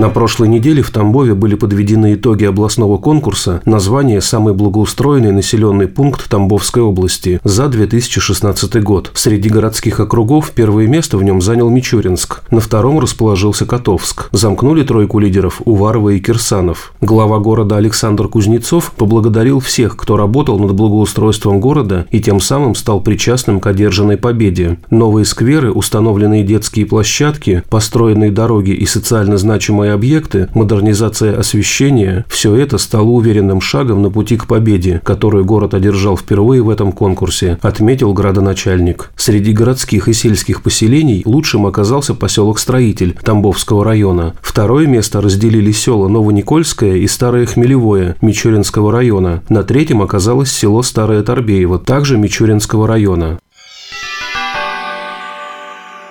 На прошлой неделе в Тамбове были подведены итоги областного конкурса название «Самый благоустроенный населенный пункт Тамбовской области» за 2016 год. Среди городских округов первое место в нем занял Мичуринск, на втором расположился Котовск. Замкнули тройку лидеров Уварова и Кирсанов. Глава города Александр Кузнецов поблагодарил всех, кто работал над благоустройством города и тем самым стал причастным к одержанной победе. Новые скверы, установленные детские площадки, построенные дороги и социально значимые новые объекты, модернизация освещения – все это стало уверенным шагом на пути к победе, которую город одержал впервые в этом конкурсе, отметил градоначальник. Среди городских и сельских поселений лучшим оказался поселок Строитель Тамбовского района. Второе место разделили села Новоникольское и Старое Хмелевое Мичуринского района. На третьем оказалось село Старое Торбеево, также Мичуринского района.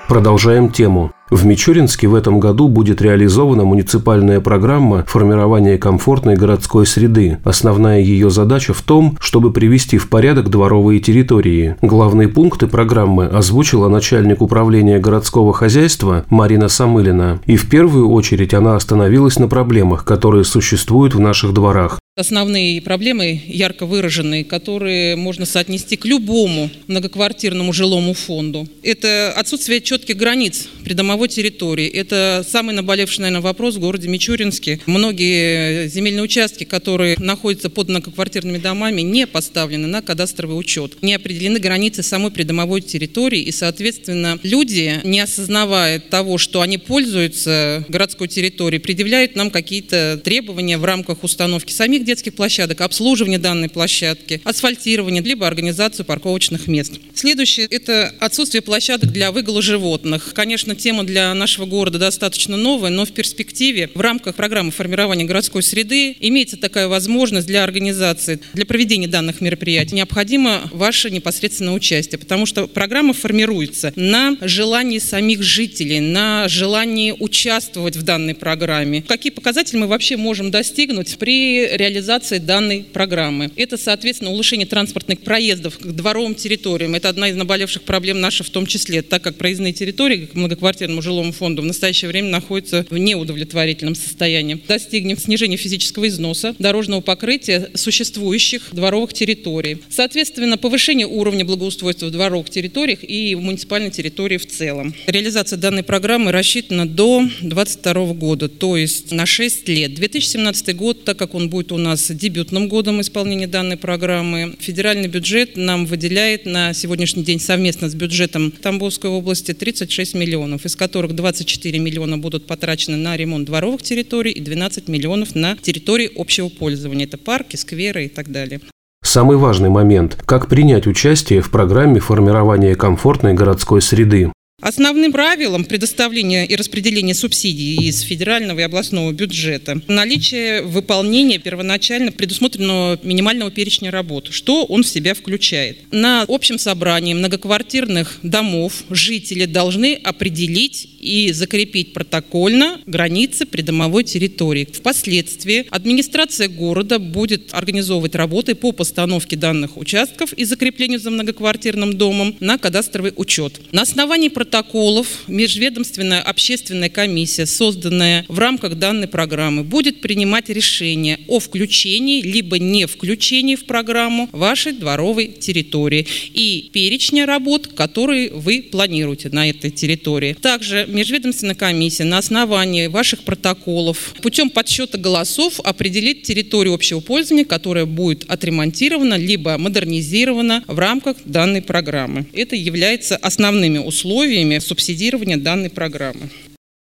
Продолжаем тему. В Мичуринске в этом году будет реализована муниципальная программа формирования комфортной городской среды. Основная ее задача в том, чтобы привести в порядок дворовые территории. Главные пункты программы озвучила начальник управления городского хозяйства Марина Самылина. И в первую очередь она остановилась на проблемах, которые существуют в наших дворах основные проблемы ярко выраженные, которые можно соотнести к любому многоквартирному жилому фонду. Это отсутствие четких границ придомовой территории. Это самый наболевший, наверное, вопрос в городе Мичуринске. Многие земельные участки, которые находятся под многоквартирными домами, не поставлены на кадастровый учет. Не определены границы самой придомовой территории, и, соответственно, люди, не осознавая того, что они пользуются городской территорией, предъявляют нам какие-то требования в рамках установки самих детских площадок, обслуживание данной площадки, асфальтирование, либо организацию парковочных мест. Следующее – это отсутствие площадок для выгула животных. Конечно, тема для нашего города достаточно новая, но в перспективе в рамках программы формирования городской среды имеется такая возможность для организации, для проведения данных мероприятий. Необходимо ваше непосредственное участие, потому что программа формируется на желании самих жителей, на желании участвовать в данной программе. Какие показатели мы вообще можем достигнуть при реализации реализации данной программы. Это, соответственно, улучшение транспортных проездов к дворовым территориям. Это одна из наболевших проблем наших в том числе, так как проездные территории к многоквартирному жилому фонду в настоящее время находятся в неудовлетворительном состоянии. Достигнем снижения физического износа дорожного покрытия существующих дворовых территорий. Соответственно, повышение уровня благоустройства в дворовых территориях и в муниципальной территории в целом. Реализация данной программы рассчитана до 2022 года, то есть на 6 лет. 2017 год, так как он будет у нас дебютным годом исполнения данной программы. Федеральный бюджет нам выделяет на сегодняшний день совместно с бюджетом Тамбовской области 36 миллионов, из которых 24 миллиона будут потрачены на ремонт дворовых территорий и 12 миллионов на территории общего пользования. Это парки, скверы и так далее. Самый важный момент – как принять участие в программе формирования комфортной городской среды. Основным правилом предоставления и распределения субсидий из федерального и областного бюджета наличие выполнения первоначально предусмотренного минимального перечня работ. Что он в себя включает? На общем собрании многоквартирных домов жители должны определить и закрепить протокольно границы придомовой территории. Впоследствии администрация города будет организовывать работы по постановке данных участков и закреплению за многоквартирным домом на кадастровый учет. На основании протокола протоколов межведомственная общественная комиссия, созданная в рамках данной программы, будет принимать решение о включении либо не включении в программу вашей дворовой территории и перечня работ, которые вы планируете на этой территории. Также межведомственная комиссия на основании ваших протоколов путем подсчета голосов определит территорию общего пользования, которая будет отремонтирована либо модернизирована в рамках данной программы. Это является основными условиями условиями субсидирования данной программы.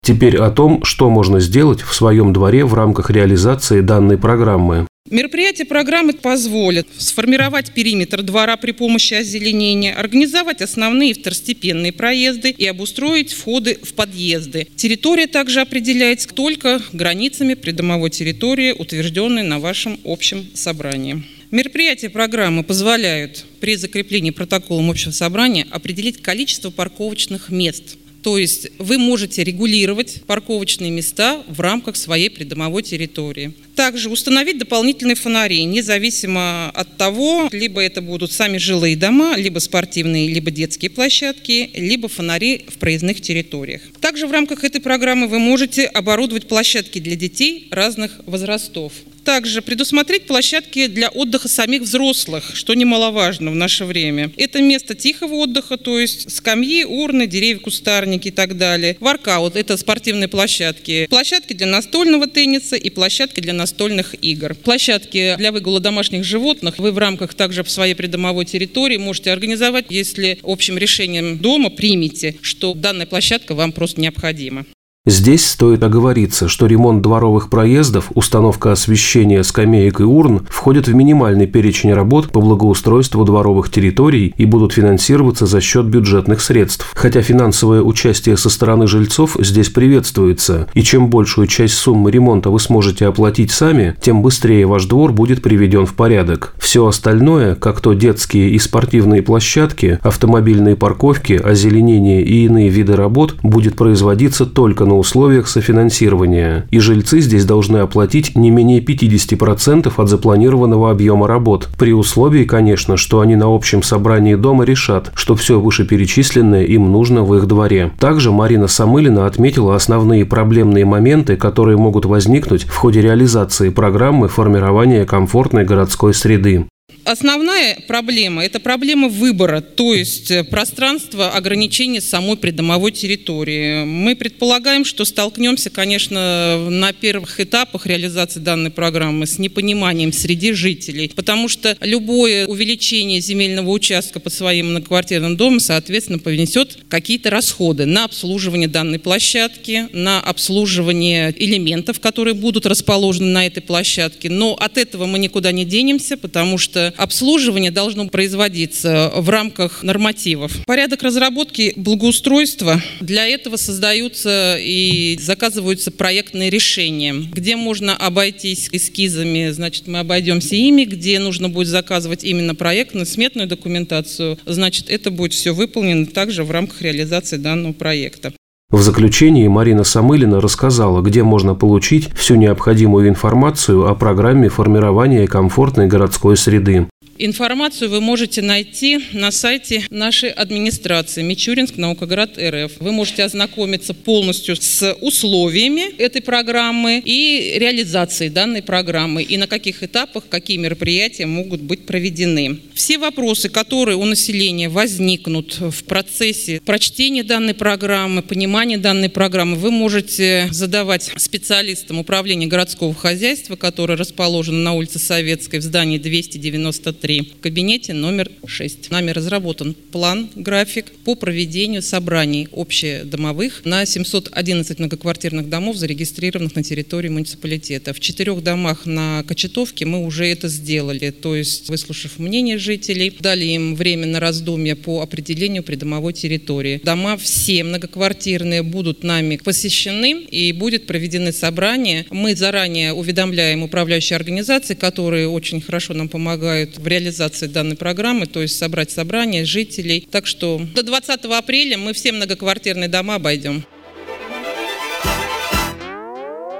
Теперь о том, что можно сделать в своем дворе в рамках реализации данной программы. Мероприятие программы позволит сформировать периметр двора при помощи озеленения, организовать основные второстепенные проезды и обустроить входы в подъезды. Территория также определяется только границами придомовой территории, утвержденной на вашем общем собрании. Мероприятия программы позволяют при закреплении протоколом общего собрания определить количество парковочных мест. То есть вы можете регулировать парковочные места в рамках своей придомовой территории. Также установить дополнительные фонари, независимо от того, либо это будут сами жилые дома, либо спортивные, либо детские площадки, либо фонари в проездных территориях. Также в рамках этой программы вы можете оборудовать площадки для детей разных возрастов. Также предусмотреть площадки для отдыха самих взрослых, что немаловажно в наше время. Это место тихого отдыха, то есть скамьи, урны, деревья, кустарники и так далее. Воркаут – это спортивные площадки. Площадки для настольного тенниса и площадки для настольных игр. Площадки для выгула домашних животных вы в рамках также в своей придомовой территории можете организовать, если общим решением дома примете, что данная площадка вам просто необходима. Здесь стоит оговориться, что ремонт дворовых проездов, установка освещения скамеек и урн входят в минимальный перечень работ по благоустройству дворовых территорий и будут финансироваться за счет бюджетных средств. Хотя финансовое участие со стороны жильцов здесь приветствуется, и чем большую часть суммы ремонта вы сможете оплатить сами, тем быстрее ваш двор будет приведен в порядок. Все остальное, как то детские и спортивные площадки, автомобильные парковки, озеленение и иные виды работ, будет производиться только на на условиях софинансирования, и жильцы здесь должны оплатить не менее 50% от запланированного объема работ, при условии, конечно, что они на общем собрании дома решат, что все вышеперечисленное им нужно в их дворе. Также Марина Самылина отметила основные проблемные моменты, которые могут возникнуть в ходе реализации программы формирования комфортной городской среды. Основная проблема – это проблема выбора, то есть э, пространство ограничения самой придомовой территории. Мы предполагаем, что столкнемся, конечно, на первых этапах реализации данной программы с непониманием среди жителей, потому что любое увеличение земельного участка под своим многоквартирным домом, соответственно, понесет какие-то расходы на обслуживание данной площадки, на обслуживание элементов, которые будут расположены на этой площадке. Но от этого мы никуда не денемся, потому что обслуживание должно производиться в рамках нормативов. Порядок разработки благоустройства для этого создаются и заказываются проектные решения, где можно обойтись эскизами, значит, мы обойдемся ими, где нужно будет заказывать именно проектную, сметную документацию, значит, это будет все выполнено также в рамках реализации данного проекта. В заключении Марина Самылина рассказала, где можно получить всю необходимую информацию о программе формирования комфортной городской среды. Информацию вы можете найти на сайте нашей администрации Мичуринск, Наукоград, РФ. Вы можете ознакомиться полностью с условиями этой программы и реализацией данной программы, и на каких этапах какие мероприятия могут быть проведены. Все вопросы, которые у населения возникнут в процессе прочтения данной программы, понимания данной программы, вы можете задавать специалистам управления городского хозяйства, которое расположено на улице Советской в здании 293 3 в кабинете номер 6. Нами разработан план, график по проведению собраний общедомовых на 711 многоквартирных домов, зарегистрированных на территории муниципалитета. В четырех домах на Кочетовке мы уже это сделали, то есть выслушав мнение жителей, дали им время на раздумье по определению придомовой территории. Дома все многоквартирные будут нами посещены и будет проведены собрания. Мы заранее уведомляем управляющие организации, которые очень хорошо нам помогают в реализации данной программы, то есть собрать собрание жителей. Так что до 20 апреля мы все многоквартирные дома обойдем.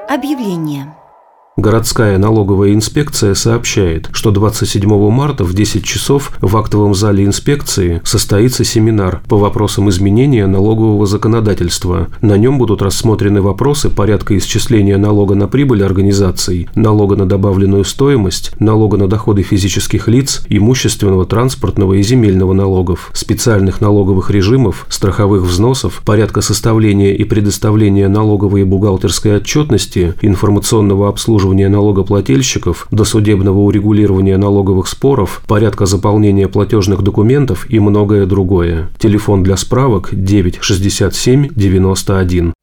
Объявление. Городская налоговая инспекция сообщает, что 27 марта в 10 часов в актовом зале инспекции состоится семинар по вопросам изменения налогового законодательства. На нем будут рассмотрены вопросы порядка исчисления налога на прибыль организаций, налога на добавленную стоимость, налога на доходы физических лиц, имущественного, транспортного и земельного налогов, специальных налоговых режимов, страховых взносов, порядка составления и предоставления налоговой и бухгалтерской отчетности, информационного обслуживания обслуживания налогоплательщиков, досудебного урегулирования налоговых споров, порядка заполнения платежных документов и многое другое. Телефон для справок 9 67 91.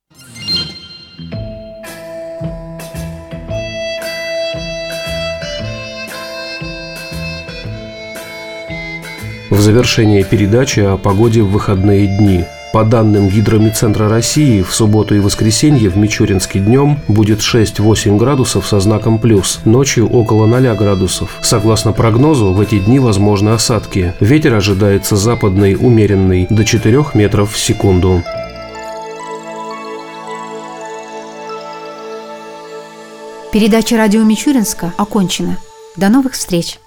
В завершение передачи о погоде в выходные дни – по данным Гидромедцентра России, в субботу и воскресенье в Мичуринске днем будет 6-8 градусов со знаком плюс, ночью около 0 градусов. Согласно прогнозу, в эти дни возможны осадки. Ветер ожидается западный, умеренный, до 4 метров в секунду. Передача радио Мичуринска окончена. До новых встреч!